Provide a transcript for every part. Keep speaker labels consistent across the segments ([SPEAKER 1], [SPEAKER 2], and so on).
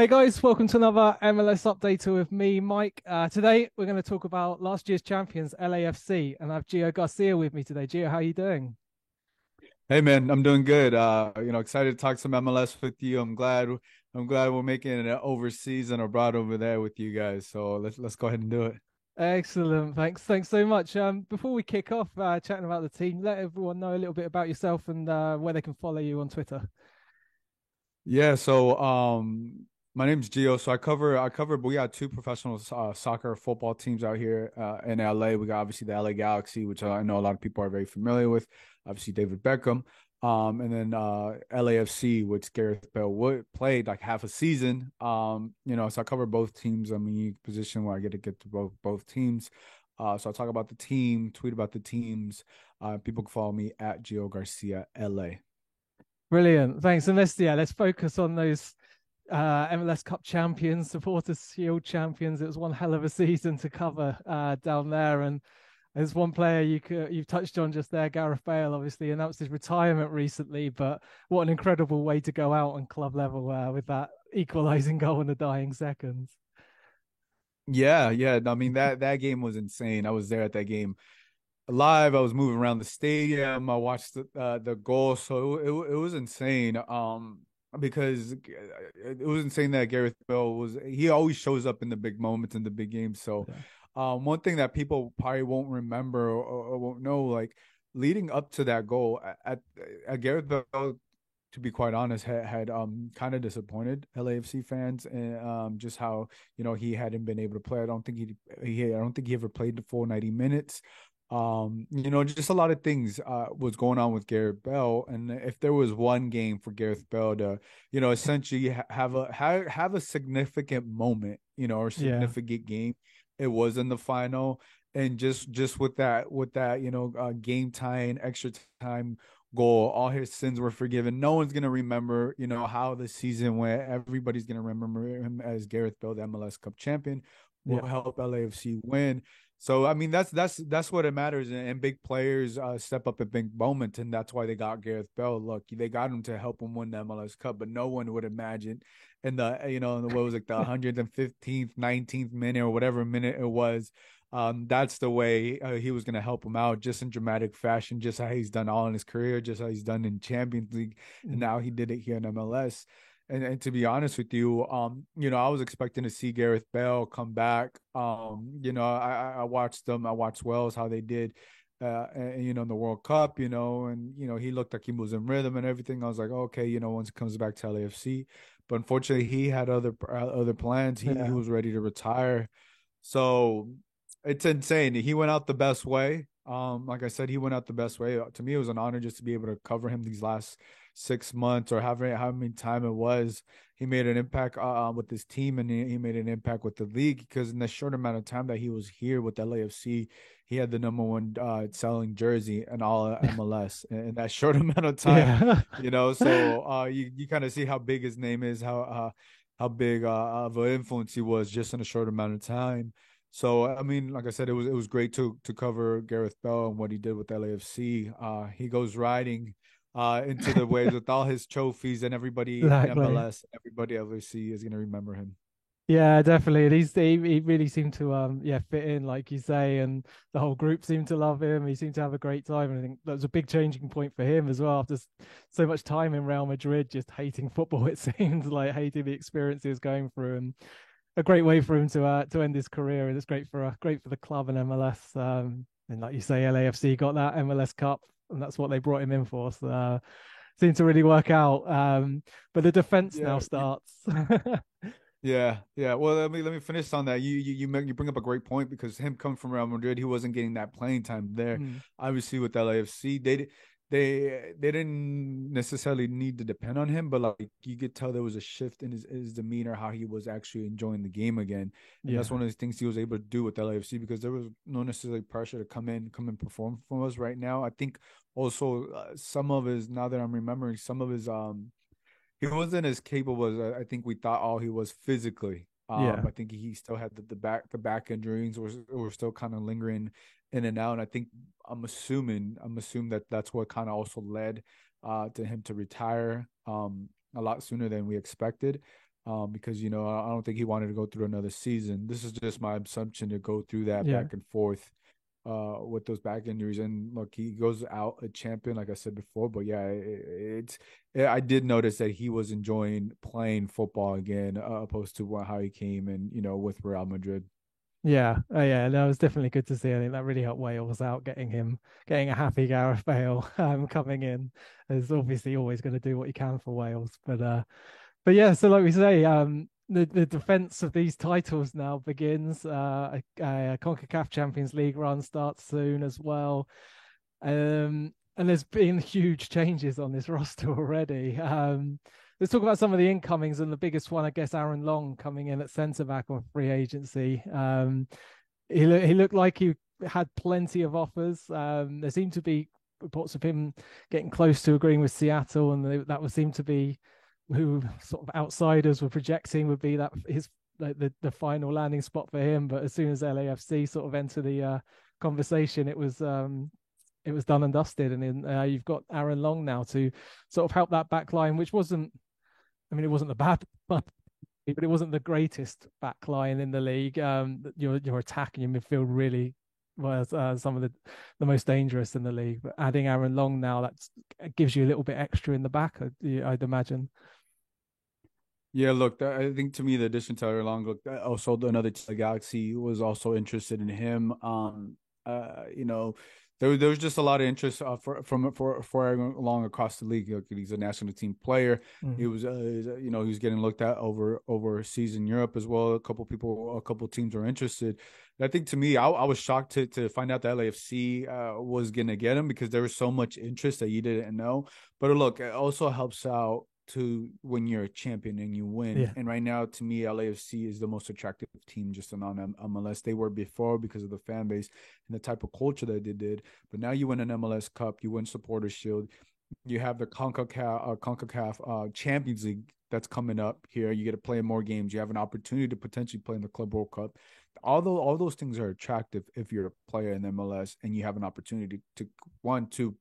[SPEAKER 1] Hey guys, welcome to another MLS updater with me, Mike. Uh, today we're going to talk about last year's champions, LAFC, and I have Gio Garcia with me today. Gio, how are you doing?
[SPEAKER 2] Hey man, I'm doing good. Uh, you know, excited to talk some MLS with you. I'm glad I'm glad we're making it overseas and abroad over there with you guys. So let's let's go ahead and do it.
[SPEAKER 1] Excellent. Thanks. Thanks so much. Um, before we kick off uh, chatting about the team, let everyone know a little bit about yourself and uh, where they can follow you on Twitter.
[SPEAKER 2] Yeah. So um, my name's Gio. So I cover I cover we got two professional uh, soccer football teams out here uh, in LA. We got obviously the LA Galaxy, which I know a lot of people are very familiar with. Obviously David Beckham. Um, and then uh, LAFC, which Gareth Bale would played like half a season. Um, you know, so I cover both teams. I'm in a unique position where I get to get to both both teams. Uh, so I'll talk about the team, tweet about the teams. Uh, people can follow me at Gio Garcia LA.
[SPEAKER 1] Brilliant, thanks. And let's yeah, let's focus on those uh, MLS Cup champions, Supporters Shield champions. It was one hell of a season to cover uh, down there, and there's one player you could, you've touched on just there, Gareth Bale. Obviously announced his retirement recently, but what an incredible way to go out on club level uh, with that equalising goal in the dying seconds.
[SPEAKER 2] Yeah, yeah. I mean that that game was insane. I was there at that game live. I was moving around the stadium. I watched the uh, the goal, so it, it, it was insane. Um, because it was insane that Gareth Bale was he always shows up in the big moments in the big games. So yeah. um, one thing that people probably won't remember or, or, won't know, like leading up to that goal at, at Gareth Bale, to be quite honest, had, had um kind of disappointed LAFC fans and um just how you know he hadn't been able to play. I don't think he he I don't think he ever played the full ninety minutes um you know just a lot of things uh was going on with Gareth Bell, and if there was one game for Gareth Bell to you know essentially have a have, have a significant moment you know or significant yeah. game it was in the final and just just with that with that you know uh, game time extra time goal all his sins were forgiven no one's going to remember you know how the season went everybody's going to remember him as Gareth Bell, the MLS Cup champion will yeah. help LAFC win so I mean that's that's that's what it matters, and, and big players uh, step up at big moments, and that's why they got Gareth Bale. Look, they got him to help him win the MLS Cup, but no one would imagine in the you know in the, what was like the 115th, 19th minute or whatever minute it was. Um, that's the way uh, he was going to help him out, just in dramatic fashion, just how he's done all in his career, just how he's done in Champions League, and now he did it here in MLS. And, and to be honest with you, um, you know, I was expecting to see Gareth Bale come back. Um, you know, I, I watched them, I watched Wales how they did, uh, and, you know, in the World Cup, you know, and you know, he looked like he was in rhythm and everything. I was like, okay, you know, once he comes back to LAFC, but unfortunately, he had other uh, other plans. He, yeah. he was ready to retire, so it's insane. He went out the best way. Um, like I said, he went out the best way. To me, it was an honor just to be able to cover him these last six months or however how many time it was. He made an impact uh, uh, with his team and he, he, made an impact with the league because in the short amount of time that he was here with LAFC, he had the number one uh, selling jersey in all MLS in that short amount of time. Yeah. You know, so uh, you you kind of see how big his name is, how uh, how big uh, of an influence he was just in a short amount of time. So I mean, like I said, it was it was great to to cover Gareth Bale and what he did with LAFC. Uh, he goes riding uh, into the waves with all his trophies and everybody exactly. in MLS, everybody LAFC is going to remember him.
[SPEAKER 1] Yeah, definitely. He's he, he really seemed to um yeah fit in like you say, and the whole group seemed to love him. He seemed to have a great time, and I think that was a big changing point for him as well. After so much time in Real Madrid, just hating football, it seems like hating the experience he was going through, and a great way for him to uh, to end his career. And it's great for uh, great for the club and MLS. Um, and like you say, LAFC got that MLS Cup and that's what they brought him in for. So uh, seemed to really work out. Um, but the defense yeah, now starts.
[SPEAKER 2] yeah, yeah. Well, let me let me finish on that. You you you, make, you bring up a great point because him coming from Real Madrid, he wasn't getting that playing time there. Mm. Obviously, with LAFC, they they they didn't necessarily need to depend on him, but like you could tell there was a shift in his, his demeanor, how he was actually enjoying the game again. And yeah. that's one of the things he was able to do with LAFC because there was no necessarily pressure to come in, come and perform for us right now. I think also uh, some of his now that I'm remembering some of his um he wasn't as capable as I think we thought all he was physically. Um, yeah. I think he still had the, the back the back injuries were were still kind of lingering in and out. And I think I'm assuming I'm assuming that that's what kind of also led uh, to him to retire um, a lot sooner than we expected. um, because you know I don't think he wanted to go through another season. This is just my assumption to go through that yeah. back and forth uh, with those back injuries. And look, he goes out a champion, like I said before. But yeah, it, it's it, I did notice that he was enjoying playing football again, uh, opposed to how he came and you know with Real Madrid.
[SPEAKER 1] Yeah, oh, yeah, that was definitely good to see. I think that really helped Wales out, getting him, getting a happy Gareth Bale um, coming in. Is obviously always going to do what he can for Wales, but uh, but yeah. So like we say, um, the the defense of these titles now begins. Uh, a, a Concacaf Champions League run starts soon as well. Um, and there's been huge changes on this roster already. Um, let's talk about some of the incomings and the biggest one, I guess, Aaron Long coming in at centre back on free agency. Um, he lo- he looked like he had plenty of offers. Um, there seemed to be reports of him getting close to agreeing with Seattle, and they, that would seem to be who sort of outsiders were projecting would be that his like the, the final landing spot for him. But as soon as LAFC sort of enter the uh, conversation, it was um, it was done and dusted, and then uh, you've got Aaron Long now to sort of help that back line, which wasn't I mean, it wasn't the bad, but but it wasn't the greatest back line in the league. Um, your your attack and your midfield really was uh, some of the the most dangerous in the league. But adding Aaron Long now that gives you a little bit extra in the back. I'd, I'd imagine.
[SPEAKER 2] Yeah, look, I think to me the addition to Long, look, also another Galaxy was also interested in him. Um, uh, you know, there, there was just a lot of interest uh, for, from for for along across the league. He's a national team player. Mm-hmm. He was, uh, you know, he was getting looked at over overseas in Europe as well. A couple people, a couple teams are interested. I think to me, I, I was shocked to to find out that LAFC uh, was going to get him because there was so much interest that you didn't know. But look, it also helps out to when you're a champion and you win. Yeah. And right now, to me, LAFC is the most attractive team just on MLS. They were before because of the fan base and the type of culture that they did. But now you win an MLS Cup, you win Supporters Shield, you have the CONCACAF, uh, CONCACAF uh, Champions League that's coming up here. You get to play more games. You have an opportunity to potentially play in the Club World Cup. Although all those things are attractive if you're a player in MLS and you have an opportunity to, to one to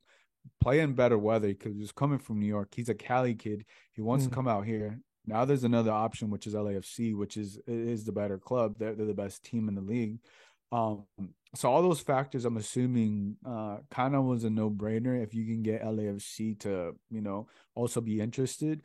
[SPEAKER 2] play in better weather because he's coming from New York. He's a Cali kid. He wants mm. to come out here. Now there's another option, which is LAFC, which is is the better club. They're, they're the best team in the league. Um, so all those factors, I'm assuming, uh, kind of was a no brainer. If you can get LAFC to, you know, also be interested,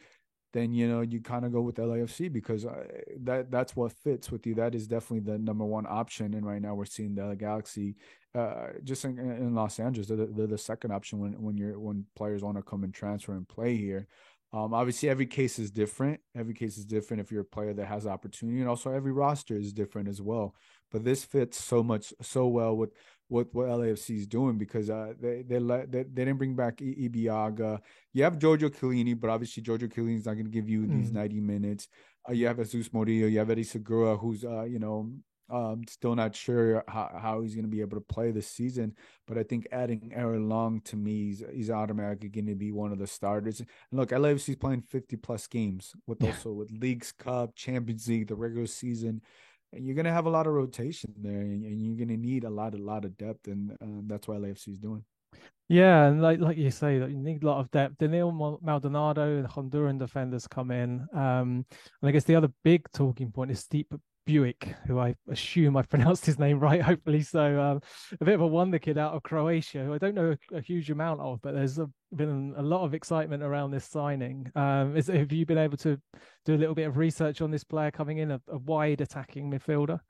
[SPEAKER 2] then you know you kind of go with LAFC because uh, that that's what fits with you. That is definitely the number one option. And right now we're seeing the Galaxy, uh, just in, in Los Angeles, they're the, they're the, second option when when you're when players want to come and transfer and play here. Um, obviously, every case is different. Every case is different if you're a player that has opportunity, and also every roster is different as well. But this fits so much so well with what what LAFC is doing because uh, they they let they, they didn't bring back I- Ibeagha. You have Giorgio Chiellini, but obviously Giorgio Chiellini is not going to give you mm. these ninety minutes. Uh, you have Jesus Murillo, you have Eddie Segura, who's uh, you know um, still not sure how, how he's going to be able to play this season. But I think adding Aaron Long to me, he's, he's automatically going to be one of the starters. And look, LAFC is playing fifty plus games with yeah. also with Leagues Cup, Champions League, the regular season and you're gonna have a lot of rotation there, and, you're gonna need a lot, a lot of depth, and uh, that's what LAFC is doing.
[SPEAKER 1] Yeah, and like like you say, you need a lot of depth. Denil Maldonado and Honduran defenders come in, um, and I guess the other big talking point is Stipe Biuk, who I assume I pronounced his name right, hopefully so. Um, a bit of a wonder kid out of Croatia, who I don't know a, a huge amount of, but there's a, been a lot of excitement around this signing. Um, is, have you been able to do a little bit of research on this player coming in, a, a wide attacking midfielder?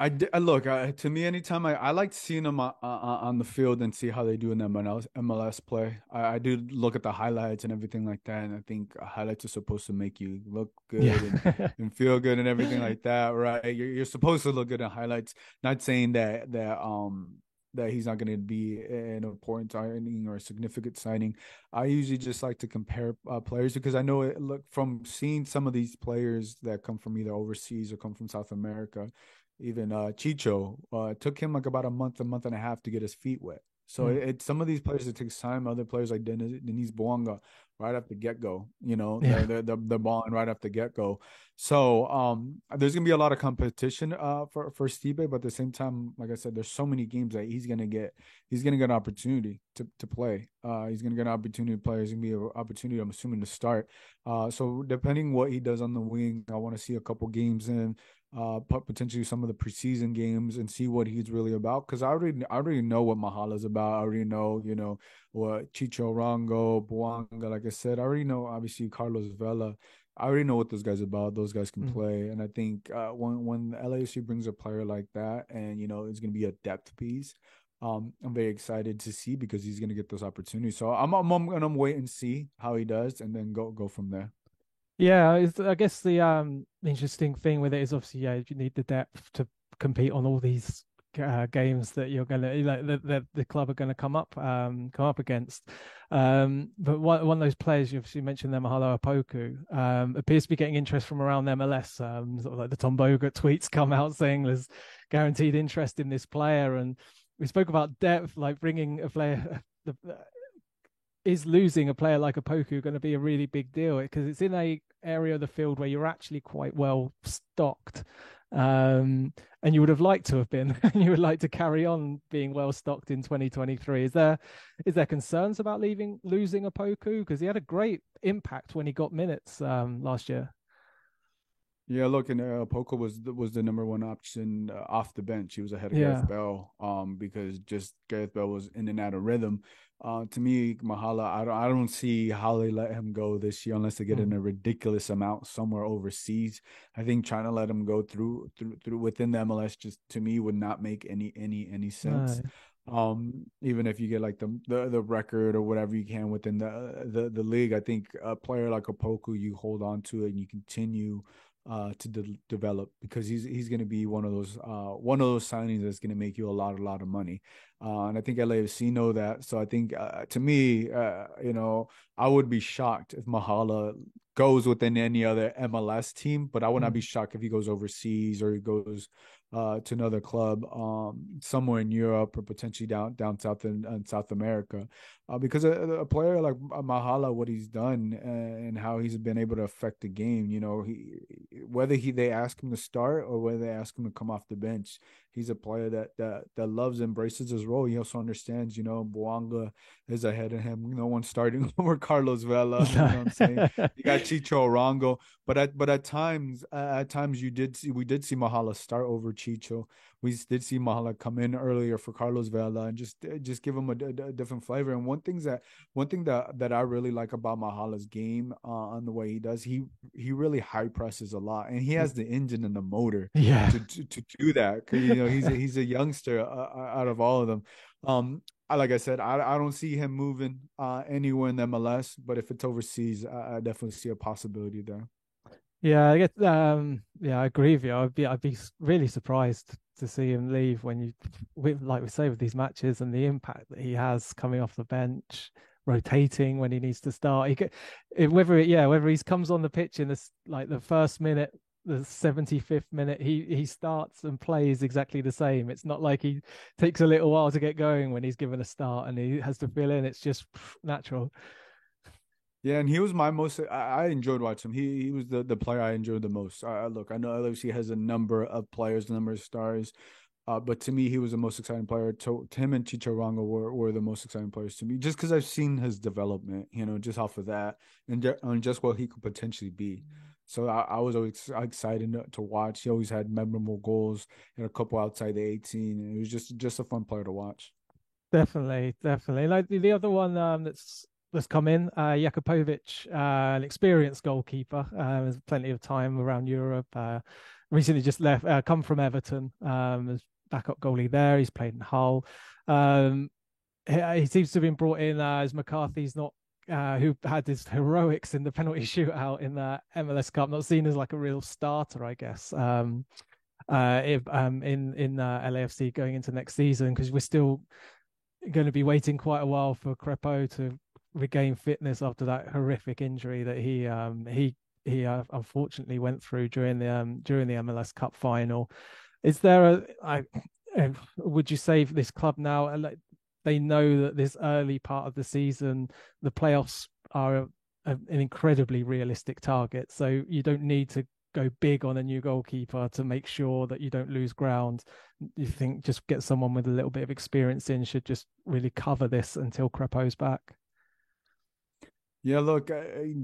[SPEAKER 2] I, I look uh, to me anytime I, I like seeing them uh, uh, on the field and see how they do in MLS, MLS play. I, I, do look at the highlights and everything like that, and I think highlights are supposed to make you look good yeah. and, and, feel good and everything like that, right? You're, you're supposed to look good in highlights. Not saying that that um that he's not going to be an important signing or a significant signing. I usually just like to compare uh, players because I know it, look from seeing some of these players that come from either overseas or come from South America even uh, Chicho uh, took him like about a month, a month and a half to get his feet wet. So mm. it, it, some of these players it takes time. Other players like Denis, Denis Bouanga right off the get go. You know, yeah. they're, they're, they're balling right off the get go. So um, there's gonna be a lot of competition uh, for for Stipe, but at the same time, like I said, there's so many games that he's gonna get. He's gonna get an opportunity to to play. Uh, he's gonna get an opportunity to play. There's gonna be an opportunity. I'm assuming to start. Uh, so depending what he does on the wing, I want to see a couple games in uh potentially some of the preseason games and see what he's really about because I already I already know what Mahala's about. I already know, you know, what Chicho Arango, Bouanga, like I said, I already know obviously Carlos Vela. I already know what those guys are about. Those guys can mm-hmm. play. And I think uh when when LAFC brings a player like that and you know it's gonna be a depth piece, um, I'm very excited to see because he's gonna get those opportunities. So I'm I'm, I'm gonna wait and see how he does and then go go from there.
[SPEAKER 1] Yeah, I guess the um interesting thing with it is obviously yeah you need the depth to compete on all these uh, games that you're gonna like the, the, the club are gonna come up um come up against. Um, but one one of those players you obviously mentioned them, Mahala Opoku, um, appears to be getting interest from around MLS. Um, sort of like the Tom Bogert tweets come out saying there's guaranteed interest in this player, and we spoke about depth, like bringing a player. is losing a player like Opoku going to be a really big deal? Because it's in a area of the field where you're actually quite well stocked um, and you would have liked to have been and you would like to carry on being well stocked in 2023 is there is there concerns about leaving losing Opoku? Because he had a great impact when he got minutes um, last year
[SPEAKER 2] yeah, look, and uh, Poco was was the number one option uh, off the bench. He was ahead of yeah. Gareth Bale, um, because just Gareth Bale was in and out of rhythm. Uh, to me, Mahala, I don't, I don't see how they let him go this year unless they get mm. in a ridiculous amount somewhere overseas. I think trying to let him go through through through within the MLS just to me would not make any any any sense. Um, even if you get like the, the the record or whatever you can within the the the league, I think a player like Opoku, you hold on to it and you continue uh, to de- develop because he's he's going to be one of those uh, one of those signings that's going to make you a lot a lot of money, uh, and I think LAFC know that. So I think uh, to me, uh, you know, I would be shocked if Mahala goes within any other MLS team, but I would not be mm. shocked if he goes overseas or he goes uh, to another club um, somewhere in Europe or potentially down down south in, in South America, uh, because a, a, player like Mahala, what he's done and how he's been able to affect the game, you know, he whether he they ask him to start or whether they ask him to come off the bench, he's a player that that that loves embraces his role. He also understands, you know, Bouanga is ahead of him. No one's starting over Carlos Vela. You know what I'm saying? you got Chicho Arango, but at but at times at times you did see we did see Mahala start over Chicho. We did see Mahala come in earlier for Carlos Vela and just just give him a, a, a different flavor. And one things that one thing that that I really like about Mahala's game uh, on the way he does, he he really high presses a lot, and he has the engine and the motor
[SPEAKER 1] yeah.
[SPEAKER 2] to, to, to do that. You know he's a, he's a youngster uh, uh, out of all of them. Um, like I said, I, I don't see him moving uh, anywhere in MLS, but if it's overseas, I, I definitely see a possibility there.
[SPEAKER 1] Yeah, I get. Um, yeah, I agree with you. I'd be, I'd be really surprised to see him leave when you, with, like we say, with these matches and the impact that he has coming off the bench, rotating when he needs to start. He could, whether it, yeah, whether he comes on the pitch in this like the first minute, the 75th minute, he he starts and plays exactly the same. It's not like he takes a little while to get going when he's given a start and he has to fill in. It's just natural.
[SPEAKER 2] Yeah, and he was my most. I, enjoyed watching him. He he was the, the player I enjoyed the most. I, look, I know LFC has a number of players, a number of stars, uh, but to me, he was the most exciting player. To, him and Chicho Arango were, were the most exciting players to me, just because I've seen his development. You know, just off of that, and on just what he could potentially be. So I, I was always excited to watch. He always had memorable goals and a couple outside the 18. And it was just just a fun player to watch.
[SPEAKER 1] Definitely, definitely. Like the, the other one um, that's that's come in. Uh, Jakupovic, uh, an experienced goalkeeper, uh, has plenty of time around Europe. Uh, recently just left, uh, come from Everton, um, as backup goalie there. He's played in Hull. Um, he, he, seems to have been brought in uh, as McCarthy's not. Uh, who had his heroics in the penalty shootout in the MLS Cup? Not seen as like a real starter, I guess. Um, uh, if, um, in in uh, LAFC going into next season because we're still going to be waiting quite a while for Crepeau to regain fitness after that horrific injury that he um he he uh, unfortunately went through during the um during the MLS Cup final. Is there a I uh, would you say this club now uh, they know that this early part of the season, the playoffs are a, a, an incredibly realistic target. So you don't need to go big on a new goalkeeper to make sure that you don't lose ground. You think just get someone with a little bit of experience in should just really cover this until Crépeau's back.
[SPEAKER 2] Yeah, look,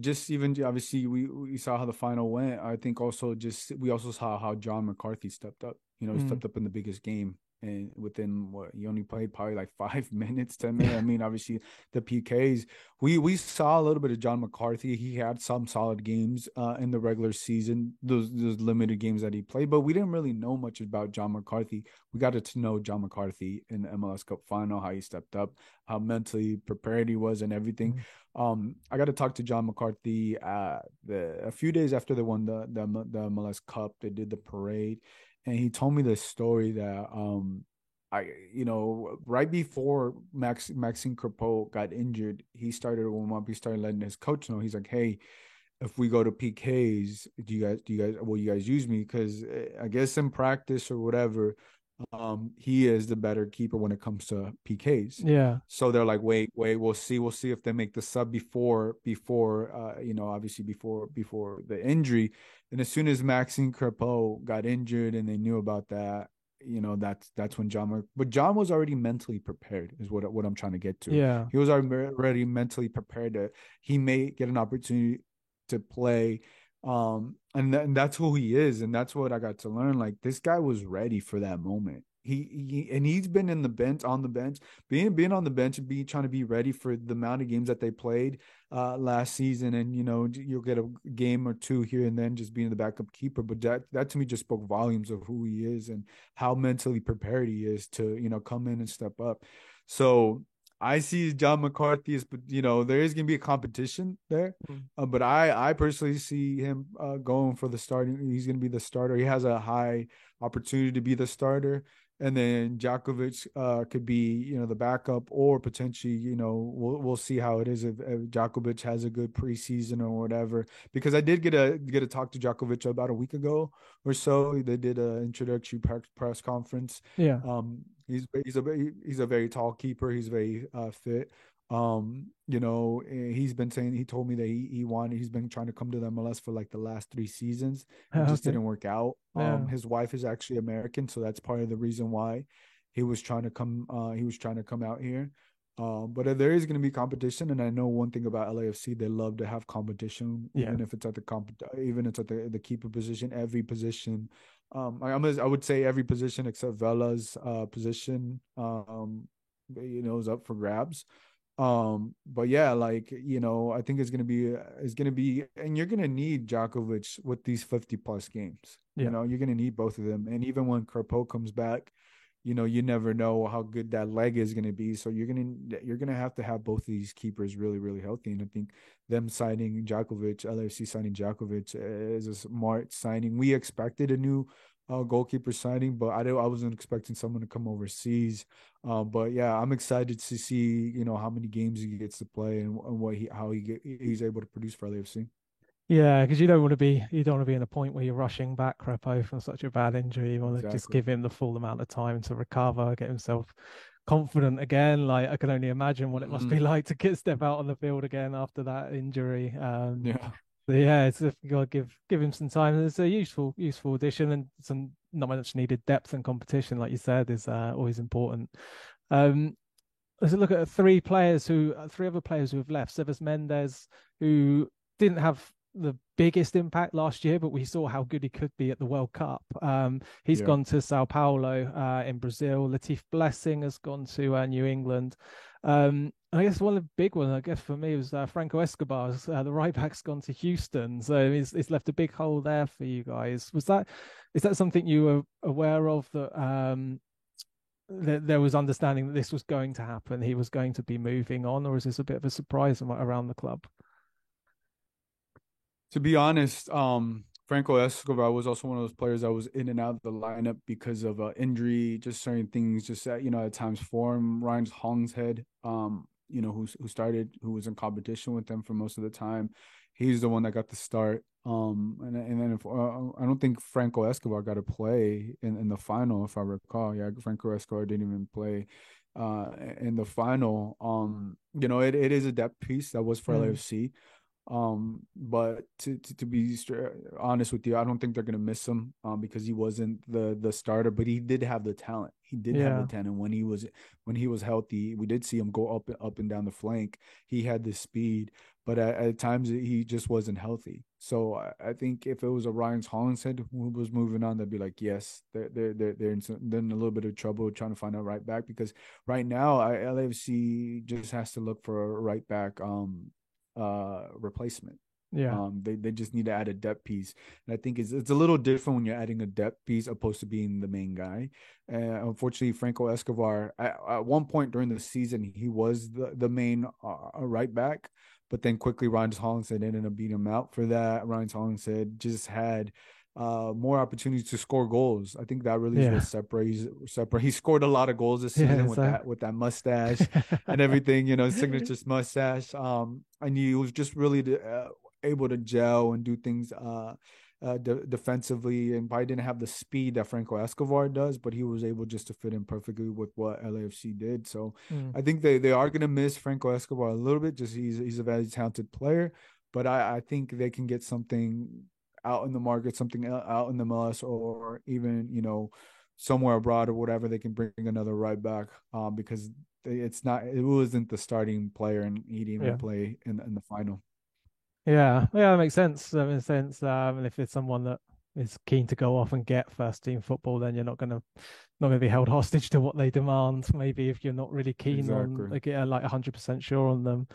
[SPEAKER 2] just even obviously we we saw how the final went. I think also just we also saw how John McCarthy stepped up. You know, mm. stepped up in the biggest game and within what he only played probably like five minutes, ten minutes. I mean, obviously the PKs. We we saw a little bit of John McCarthy. He had some solid games uh, in the regular season, those those limited games that he played, but we didn't really know much about John McCarthy. We got to know John McCarthy in the MLS Cup final, how he stepped up, how mentally prepared he was, and everything. Mm-hmm. Um, I got to talk to John McCarthy uh, the, a few days after they won the, the the MLS Cup. They did the parade and he told me this story that um I you know right before Max Maxime Crepeau got injured, he started when up. He started letting his coach know. He's like, hey. If we go to PKs, do you guys do you guys will you guys use me? Because eh, I guess in practice or whatever, um he is the better keeper when it comes to PKs.
[SPEAKER 1] Yeah.
[SPEAKER 2] So they're like, wait, wait, we'll see, we'll see if they make the sub before before uh you know, obviously before before the injury. And as soon as Maxime Crepeau got injured and they knew about that, you know, that's that's when John but John was already mentally prepared, is what what I'm trying to get to.
[SPEAKER 1] Yeah.
[SPEAKER 2] He was already mentally prepared that he may get an opportunity to play um and, th- and that's who he is and that's what i got to learn like this guy was ready for that moment. He, he and he's been in the bench on the bench being being on the bench and be trying to be ready for the amount of games that they played uh last season. And you know you'll get a game or two here and then just being the backup keeper. But that that to me just spoke volumes of who he is and how mentally prepared he is to you know come in and step up. So I see John McCarthy as, you know, there is going to be a competition there, mm-hmm. uh, but I, I personally see him uh, going for the starting. He's going to be the starter. He has a high opportunity to be the starter, and then Jakupovic uh, could be, you know, the backup, or potentially, you know, we'll we'll see how it is if, if Jakupovic has a good preseason or whatever. Because I did get a get a talk to Jakupovic about a week ago or so. They did an introductory press conference.
[SPEAKER 1] Yeah.
[SPEAKER 2] Um, He's he's a he's a very tall keeper. He's very uh, fit. Um, you know, he's been saying he told me that he, he wanted he's been trying to come to the MLS for like the last three seasons. It okay. just didn't work out. Yeah. Um, his wife is actually American, so that's part of the reason why he was trying to come. Uh, he was trying to come out here. Um, but there is going to be competition, and I know one thing about LAFC: they love to have competition, yeah. even if it's at the comp, even if it's at the the keeper position. Every position um, I, I would say every position except Vela's uh, position, um, you know, is up for grabs. Um, but yeah, like you know, I think it's gonna be it's gonna be, and you're gonna need Jakupovic with these 50 plus games. Yeah. You know, you're gonna need both of them, and even when Crepeau comes back, you know, you never know how good that leg is going to be. So you're going to you're going to have to have both of these keepers really really healthy. And I think them signing Jakupovic, LFC signing Jakupovic is a smart signing. We expected a new uh, goalkeeper signing, but I I wasn't expecting someone to come overseas. Uh, but yeah, I'm excited to see you know how many games he gets to play and, and what he how he get, he's able to produce for LFC.
[SPEAKER 1] Yeah, because you don't want to be you don't want to be in a point where you're rushing back Crepeau from such a bad injury. You want exactly. to just give him the full amount of time to recover, get himself confident again. Like I can only imagine what it must mm. be like to get step out on the field again after that injury. Um,
[SPEAKER 2] yeah,
[SPEAKER 1] yeah, it's you got to give give him some time. It's a useful useful addition and some not much needed depth and competition, like you said, is uh, always important. Um, let's look at three players who, three other players who have left. Sebas Mendez, who didn't have the biggest impact last year, but we saw how good he could be at the World Cup. Um, he's yeah. gone to Sao Paulo uh, in Brazil. Latif Blessing has gone to uh, New England. Um, I guess one of the big ones, I guess for me, was uh, Franco Escobar. Uh, the right back's gone to Houston, so it's, it's left a big hole there for you guys. Was that is that something you were aware of that? Um, that there was understanding that this was going to happen. He was going to be moving on, or is this a bit of a surprise around the club?
[SPEAKER 2] To be honest, um, Franco Escobar was also one of those players that was in and out of the lineup because of uh, injury, just certain things, just at, you know at times form. Ryan Hollingshead, um, you know who who started, who was in competition with them for most of the time. He's the one that got the start. Um, and and then if, uh, I don't think Franco Escobar got to play in, in the final, if I recall. Yeah, Franco Escobar didn't even play uh, in the final. Um, you know, it, it is a depth piece that was for mm. LAFC. Um, but to, to, to be honest with you, I don't think they're gonna miss him um, because he wasn't the the starter, but he did have the talent. He did yeah. have the talent when he was when he was healthy. We did see him go up up and down the flank. He had the speed, but at, at times he just wasn't healthy. So I, I, think if it was a Ryan Hollingshead who was moving on, they'd be like, yes, they're they're they're they're in, some, they're in a little bit of trouble trying to find a right back because right now I, LAFC just has to look for a right back. Um, uh replacement.
[SPEAKER 1] Yeah.
[SPEAKER 2] Um, they, they just need to add a depth piece. And I think it's it's a little different when you're adding a depth piece opposed to being the main guy. Uh, unfortunately, Franco Escobar, at, at, one point during the season, he was the, the main uh, right back. But then quickly, Ryan Hollingshead ended up beating him out for that. Ryan Hollingshead just had uh, more opportunities to score goals. I think that really yeah. is what separates separate. He scored a lot of goals this season yeah, with that with that mustache and everything, you know, signature mustache. Um, and he was just really uh, able to gel and do things uh, uh de- defensively, and probably didn't have the speed that Franco Escobar does, but he was able just to fit in perfectly with what LAFC did. So mm. I think they they are gonna miss Franco Escobar a little bit. Just he's he's a very talented player. But I, I think they can get something out in the market, something out in the MLS, or even you know somewhere abroad or whatever, they can bring another right back um, because it's not it wasn't the starting player and he didn't even yeah. play in in the final.
[SPEAKER 1] Yeah, yeah, that makes sense. That makes sense. Um, and if it's someone that is keen to go off and get first team football, then you're not gonna not gonna be held hostage to what they demand. Maybe if you're not really keen exactly. on like, like 100 percent sure on them.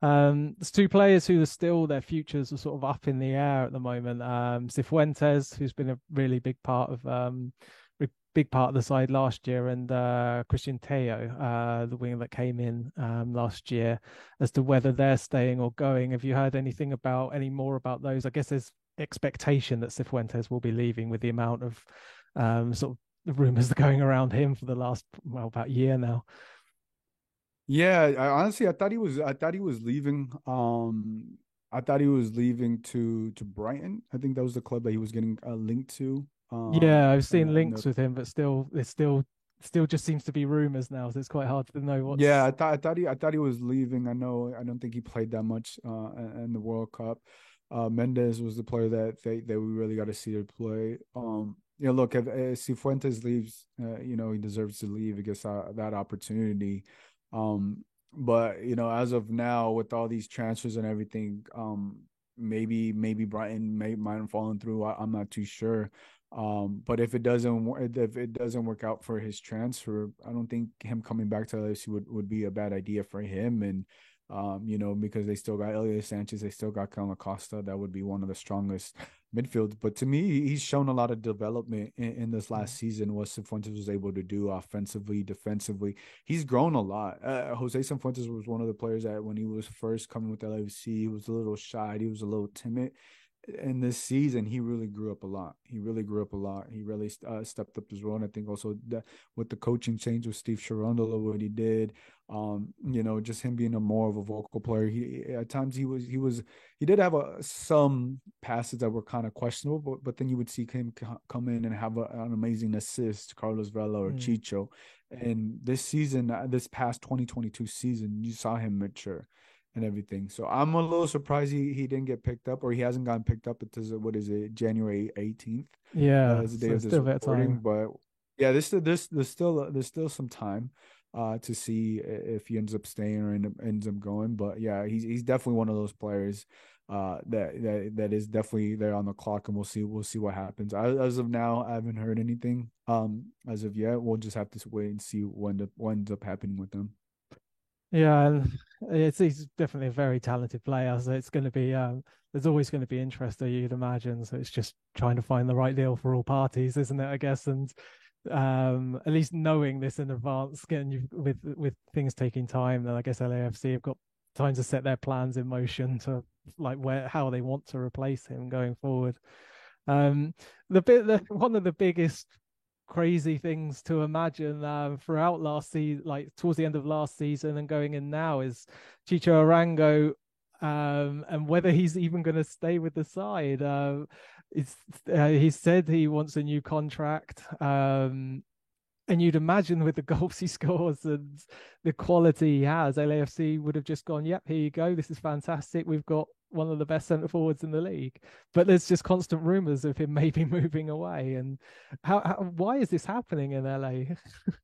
[SPEAKER 1] Um, there's two players who are still their futures are sort of up in the air at the moment. Um, Cifuentes, who's been a really big part of um, big part of the side last year, and uh, Cristian Tello, uh, the winger that came in um, last year, as to whether they're staying or going. Have you heard anything about any more about those? I guess there's expectation that Cifuentes will be leaving with the amount of um, sort of rumors going around him for the last well about year now.
[SPEAKER 2] Yeah, I, honestly, I thought he was. I thought he was leaving. Um, I thought he was leaving to to Brighton. I think that was the club that he was getting uh, linked to.
[SPEAKER 1] Um, yeah, I've seen links with him, but still, it still still just seems to be rumors now. So it's quite hard to know what.
[SPEAKER 2] Yeah, I thought I thought he I thought he was leaving. I know. I don't think he played that much uh, in the World Cup. Uh, Mendez was the player that they that we really got to see to play. Um, yeah, look, if, if Cifuentes leaves, uh, you know, he deserves to leave. He gets that, that opportunity. Um, but you know, as of now, with all these transfers and everything, um, maybe maybe Brighton may might have fallen through. I, am not too sure. Um, but if it doesn't if it doesn't work out for his transfer, I don't think him coming back to LAFC would, would be a bad idea for him. And um, you know, because they still got Ilie Sanchez, they still got Kellyn Acosta. That would be one of the strongest midfield. But to me, he's shown a lot of development in, in this last season. What Cifuentes was able to do offensively, defensively, he's grown a lot. Uh, Jose Cifuentes was one of the players that when he was first coming with LAFC, he was a little shy, he was a little timid in this season, he really grew up a lot. He really grew up a lot. He really uh, stepped up his role. And I think also with the coaching change with Steve Cherundolo, what he did, um, you know, just him being a more of a vocal player. He at times he was he was he did have a, some passes that were kind of questionable, but but then you would see him come in and have a, an amazing assist, Carlos Vela or mm. Chicho. And this season, uh, this past 2022 season, you saw him mature and everything. So I'm a little surprised he, he didn't get picked up or he hasn't gotten picked up until what is it January 18th?
[SPEAKER 1] Yeah, uh, the day so of this recording.
[SPEAKER 2] But yeah, this this there's still there's still some time uh, to see if he ends up staying or end up, ends up going. But yeah, he's he's definitely one of those players uh, that that that is definitely there on the clock, and we'll see we'll see what happens. I, as of now, I haven't heard anything um as of yet. We'll just have to wait and see what, what ends up happening with them.
[SPEAKER 1] Yeah, and it's he's definitely a very talented player. So it's going to be um, there's always going to be interest, that you'd imagine. So it's just trying to find the right deal for all parties, isn't it? I guess, and um, at least knowing this in advance, getting you with with things taking time, then I guess LAFC have got time to set their plans in motion to like where how they want to replace him going forward. Um, the bit the one of the biggest crazy things to imagine uh, throughout last season, like towards the end of last season and going in now, is Chicho Arango um, and whether he's even going to stay with the side. Uh, uh, he said he wants a new contract. Um, and you'd imagine with the goals he scores and the quality he has, LAFC would have just gone, "Yep, here you go. This is fantastic. We've got one of the best centre forwards in the league." But there's just constant rumours of him maybe moving away. And how, how why is this happening in LA?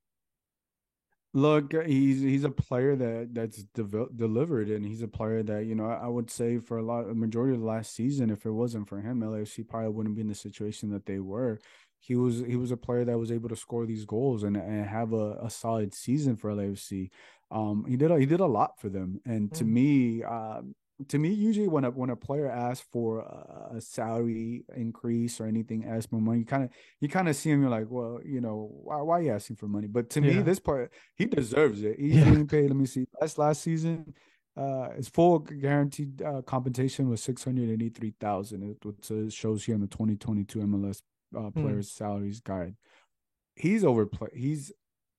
[SPEAKER 2] Look, he's he's a player that that's de- delivered, and he's a player that you know I would say for a lot, a majority of the last season, if it wasn't for him, LAFC probably wouldn't be in the situation that they were he was he was a player that was able to score these goals and, and have a, a solid season for LAFC. Um, he did a, he did a lot for them, and to mm. me, uh, to me, usually when a when a player asks for a, a salary increase or anything, asks for money, you kind of you kind of see him. You're like, well, you know, why why are you asking for money? But to yeah. me, this part he deserves it. He's yeah. getting paid. Let me see. Last last season, uh, his full guaranteed uh, compensation was six hundred eighty three thousand. It, it shows here in the twenty twenty two MLS uh, hmm. players' mm. salaries guide. He's overplayed. He's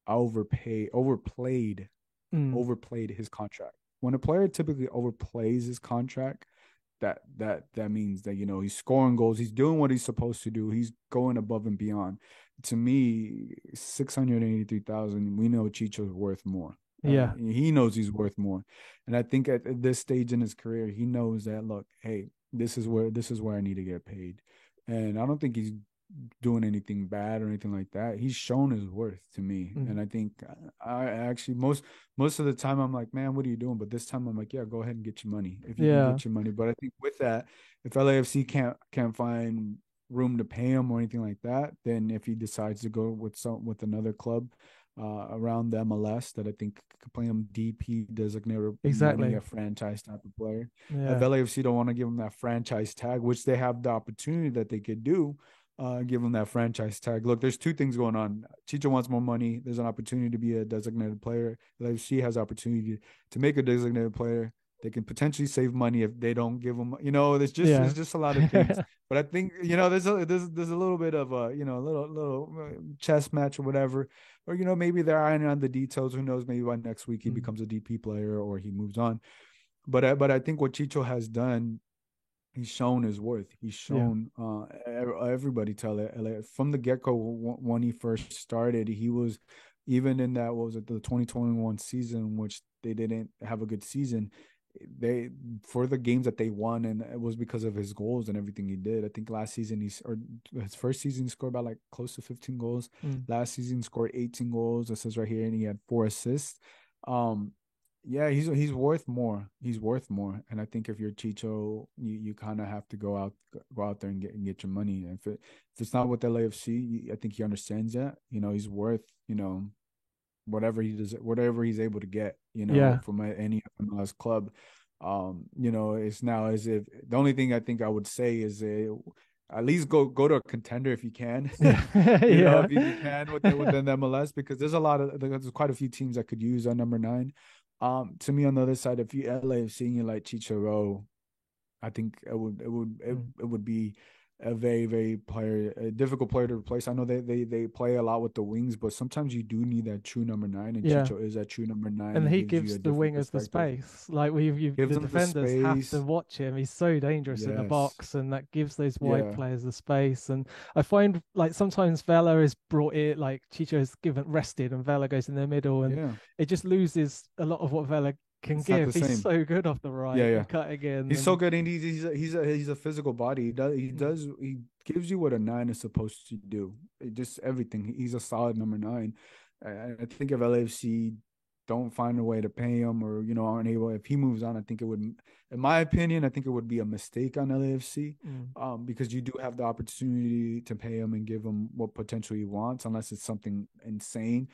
[SPEAKER 2] overpaid, overplayed, mm. overplayed his contract. When a player typically overplays his contract, that that that means that you know he's scoring goals, he's doing what he's supposed to do, he's going above and beyond. To me, six hundred eighty-three thousand. We know Chicho's worth more.
[SPEAKER 1] Uh, yeah,
[SPEAKER 2] uh, he knows he's worth more, and I think at, at this stage in his career, he knows that. Look, hey, this is where this is where I need to get paid, and I don't think he's doing anything bad or anything like that. He's shown his worth to me, mm-hmm. and I think uh, I actually most most of the time I'm like, man, what are you doing? But this time I'm like, yeah, go ahead and get your money if you yeah. can get your money. But I think with that, if LAFC can't can't find room to pay him or anything like that, then if he decides to go with some with another club. Uh, around the MLS that I think could play him DP designated
[SPEAKER 1] exactly
[SPEAKER 2] a franchise type of player. Yeah. If LAFC don't want to give him that franchise tag, which they have the opportunity that they could do, uh, give him that franchise tag. Look, there's two things going on. Chicho wants more money. There's an opportunity to be a designated player. LFC has opportunity to make a designated player. They can potentially save money if they don't give them. You know, there's just yeah. there's just a lot of things. but I think you know there's a there's there's a little bit of a you know a little little uh, chess match or whatever. Or you know maybe they're ironing on the details. Who knows? Maybe by next week he mm-hmm. becomes a DP player or he moves on. But I, but I think what Chicho has done he's shown his worth. He's shown yeah. uh, everybody tell it from the get go when he first started. He was even in that what was it the 2021 season, which they didn't have a good season. They for the games that they won, and it was because of his goals and everything he did. I think last season he's or his first season he scored about like close to 15 goals. Mm. Last season scored 18 goals. It says right here, and he had four assists. Um, yeah, he's he's worth more. He's worth more, and I think if you're Chicho, you, you kind of have to go out go out there and get and get your money. And if it if it's not with LAFC, I think he understands that. You know, he's worth you know whatever he does, whatever he's able to get. You know,
[SPEAKER 1] yeah.
[SPEAKER 2] from any MLS club. Um, you know, it's now as if the only thing I think I would say is at least go go to a contender if you can. you yeah. know, if you can within, within MLS because there's a lot of there's quite a few teams that could use a number nine. Um, to me on the other side, if you LA seeing you like Chicharo, I think it would it would it, mm. it would be a very very player a difficult player to replace. I know they they they play a lot with the wings, but sometimes you do need that true number nine, and yeah. Chicho is that true number nine.
[SPEAKER 1] And he gives, the wingers the space. Like we've you, the defenders the have to watch him. He's so dangerous yes. in the box, and that gives those wide yeah. players the space. And I find like sometimes Vela is brought in, like Chicho is given rested, and Vela goes in the middle, and yeah. it just loses a lot of what Vela can it's give. He's so good off the right. Yeah, yeah. Cutting in.
[SPEAKER 2] He's and... so good, and he's he's a, he's a he's a physical body. He does he does he gives you what a nine is supposed to do. It just everything. He's a solid number nine. I, I think if LAFC don't find a way to pay him or you know aren't able if he moves on i think it would in my opinion i think it would be a mistake on lafc mm. um, because you do have the opportunity to pay him and give him what potential he wants unless it's something insane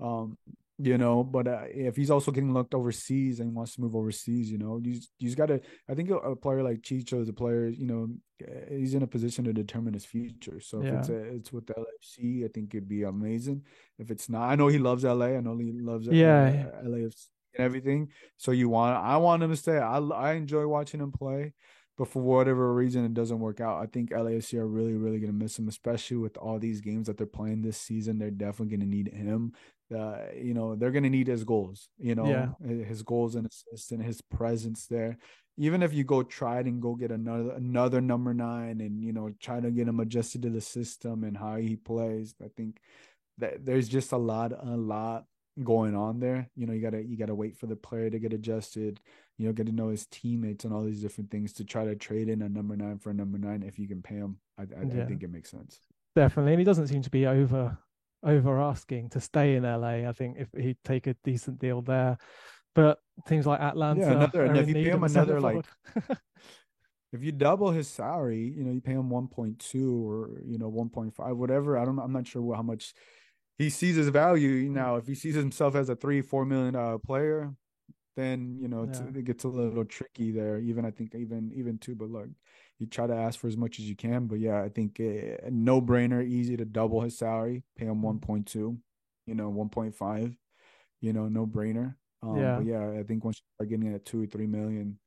[SPEAKER 2] um, you know but uh, if he's also getting looked overseas and wants to move overseas you know you, you just gotta i think a, player like chicho is a player you know he's in a position to determine his future so yeah. if it's a, it's with the lafc i think it'd be amazing if it's not i know he loves la i know he loves
[SPEAKER 1] yeah
[SPEAKER 2] uh, lafc and everything so you want i want him to stay i, I enjoy watching him play but for whatever reason it doesn't work out. I think LAFC are really, really going to miss him, especially with all these games that they're playing this season. They're definitely going to need him uh, you know, they're going to need his goals, you know,
[SPEAKER 1] yeah.
[SPEAKER 2] his goals and assists and his presence there. Even if you go try it and go get another another number nine and you know try to get him adjusted to the system and how he plays, I think that there's just a lot, a lot going on there. You know, you gotta you gotta wait for the player to get adjusted. You know, get to know his teammates and all these different things to try to trade in a number nine for a number nine if you can pay him. I, I, yeah. I think it makes sense.
[SPEAKER 1] Definitely, and he doesn't seem to be over over asking to stay in LA. I think if he'd take a decent deal there, but things like Atlanta, yeah, another, and if you pay him another like.
[SPEAKER 2] if you double his salary, you know, you pay him 1.2 or, you know, 1.5, whatever. I don't. I'm not sure how much he sees his value. Now, if he sees himself as a three, four million dollar player, then, you know, yeah. it gets a little tricky there. Even, I think, even, even two, but look, you try to ask for as much as you can. But yeah, I think a, a no brainer, easy to double his salary, pay him mm-hmm. 1.2, you know, 1.5, you know, no brainer. Um, yeah. Yeah, I think once you start getting at two or three million,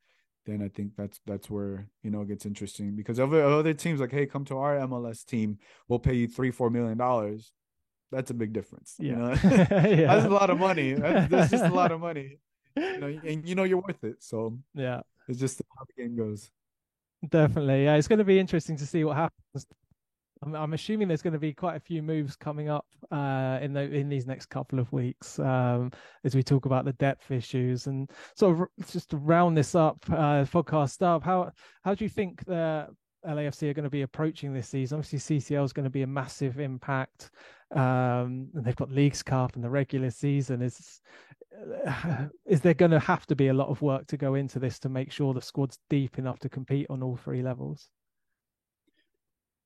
[SPEAKER 2] then I think that's that's where you know it gets interesting because other other teams like, hey, come to our MLS team, we'll pay you three four million dollars. That's a big difference. Yeah, you know? yeah. that's a lot of money. That's, that's just a lot of money. You know, and you know you're worth it. So
[SPEAKER 1] yeah,
[SPEAKER 2] it's just how the game goes.
[SPEAKER 1] Definitely, yeah. It's going to be interesting to see what happens I'm, I'm assuming there's going to be quite a few moves coming up uh, in the in these next couple of weeks um, as we talk about the depth issues and sort of just to round this up, uh, podcast up. How how do you think the LAFC are going to be approaching this season? Obviously, CCL is going to be a massive impact. Um, and they've got Leagues Cup and the regular season. Is is there going to have to be a lot of work to go into this to make sure the squad's deep enough to compete on all three levels?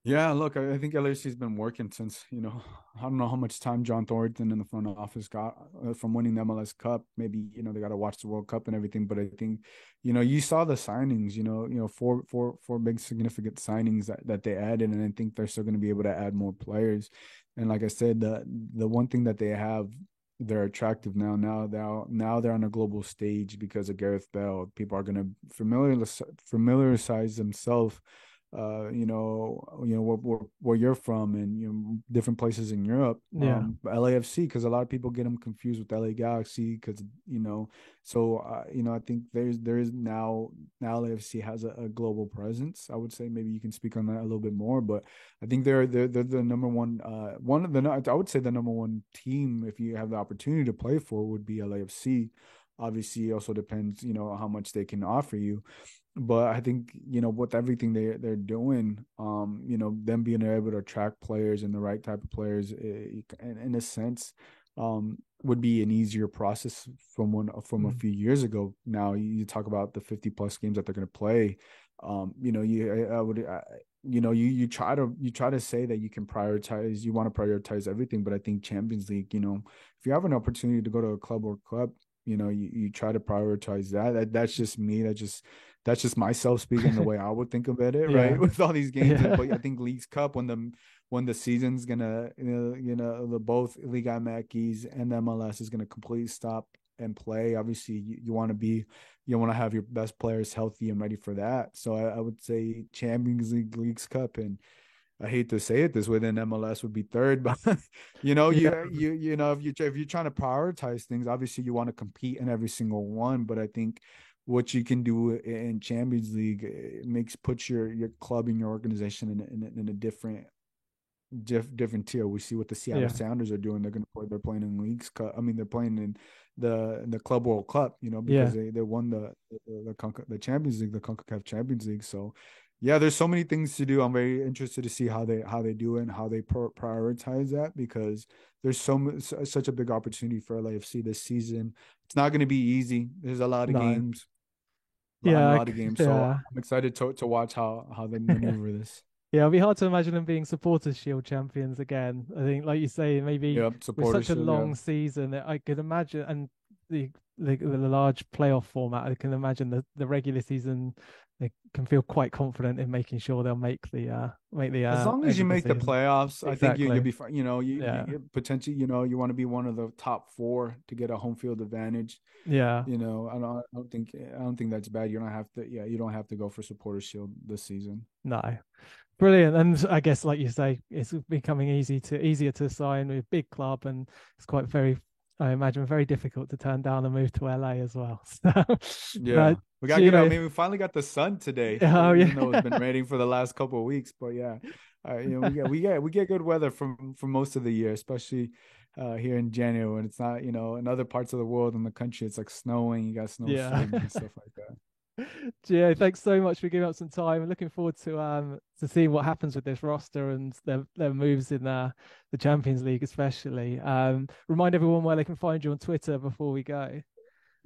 [SPEAKER 2] Yeah, look, I think LAFC's been working since you know I don't know how much time John Thorrington in the front office got uh, from winning the MLS Cup. Maybe you know they got to watch the World Cup and everything, but I think you know you saw the signings. You know, you know four four four big significant signings that, that they added, and I think they're still going to be able to add more players. And like I said, the the one thing that they have they're attractive now. Now, now, now they're on a global stage because of Gareth Bale. People are going to familiarize familiarize themselves uh, you know, you know where, where, where you're from and you know different places in Europe.
[SPEAKER 1] Yeah, um,
[SPEAKER 2] LAFC because a lot of people get them confused with LA Galaxy because you know. So uh, you know, I think there's there is now now LAFC has a, a, global presence. I would say maybe you can speak on that a little bit more, but I think they're they're they're the number one uh one of the I would say the number one team if you have the opportunity to play for would be LAFC obviously also depends you know how much they can offer you but I think you know with everything they they're doing, um, you know them being able to attract players and the right type of players, eh, in, in a sense, um, would be an easier process from one from mm-hmm. a few years ago. Now you talk about the fifty plus games that they're going to play. Um, you know, you I, I would, I, you know, you you try to you try to say that you can prioritize, you want to prioritize everything, but I think Champions League, you know, if you have an opportunity to go to a club or club, you know, you, you try to prioritize that. that. That's just me. That just that's just myself speaking the way I would think about it, yeah. right? With all these games, yeah. but I think Leagues Cup when the when the season's gonna you know, you know the both Liga MX and the MLS is gonna completely stop and play. Obviously, you, you want to be you want to have your best players healthy and ready for that. So I, I, would say Champions League, Leagues Cup, and I hate to say it this way, then MLS would be third. But you know, yeah. you you you know if you if you're trying to prioritize things, obviously you want to compete in every single one. But I think what you can do in Champions League it makes puts your your club and your organization in in, in a different diff, different tier. We see what the Seattle yeah. Sounders are doing. They're going to play. They're playing in leagues. I mean, they're playing in the in the Club World Cup. You know, because yeah. they they won the the the, the Champions League, the Concacaf Champions League. So. Yeah, there's so many things to do. I'm very interested to see how they how they do it and how they prioritize that because there's so much, such a big opportunity for LAFC this season. It's not going to be easy. There's a lot of no. games yeah, a lot of games. So. I'm excited to to watch how how they maneuver this.
[SPEAKER 1] Yeah, it'll be hard to imagine them being supporters shield champions again. I think, like you say, maybe yep, with such a long yeah. season, I could imagine, and the, the the large playoff format, I can imagine the the regular season they can feel quite confident in making sure they'll make the uh make the uh,
[SPEAKER 2] as long as you make the playoffs exactly. i think you, will be fine you know you, yeah. you potentially you know you want to be one of the top four to get a home field advantage.
[SPEAKER 1] Yeah.
[SPEAKER 2] You know i don't i don't think i don't think that's bad. You don't have to yeah you don't have to go for supporter shield this season.
[SPEAKER 1] No. Brilliant. And i guess like you say it's becoming easy to easier to sign with a big club and it's quite very I imagine very difficult to turn down and move to LA as well.
[SPEAKER 2] So, yeah, uh, we got know, I mean, we finally got the sun today. Oh yeah, it's been raining for the last couple of weeks, but yeah, Uh, you know, we get we get we get good weather from for most of the year, especially uh, here in January when it's not, you know, in other parts of the world in the country, it's like snowing. You got snow yeah. and stuff like that.
[SPEAKER 1] Yeah, thanks so much for giving up some time. I'm looking forward to um to seeing what happens with this roster and their their moves in uh, the Champions League, especially. Um, remind everyone where they can find you on Twitter before we go.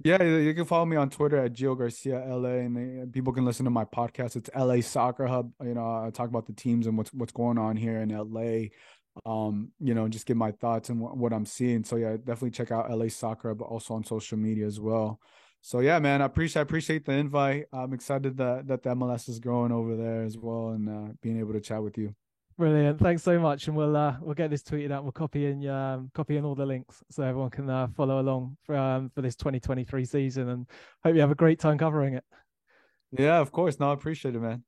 [SPEAKER 2] Yeah, you can follow me on Twitter at Gio Garcia LA, and people can listen to my podcast. It's LA Soccer Hub. You know, I talk about the teams and what's what's going on here in LA. Um, you know, just give my thoughts and what I'm seeing. So yeah, definitely check out LA Soccer, but also on social media as well. So yeah, man, I appreciate I appreciate the invite. I'm excited that that the MLS is growing over there as well, and uh, being able to chat with you.
[SPEAKER 1] Brilliant. Thanks so much. And we'll uh, we'll get this tweeted out. We'll copy in um, copy in all the links so everyone can uh, follow along for um, for this 2023 season. And hope you have a great time covering it.
[SPEAKER 2] Yeah, of course. No, I appreciate it, man.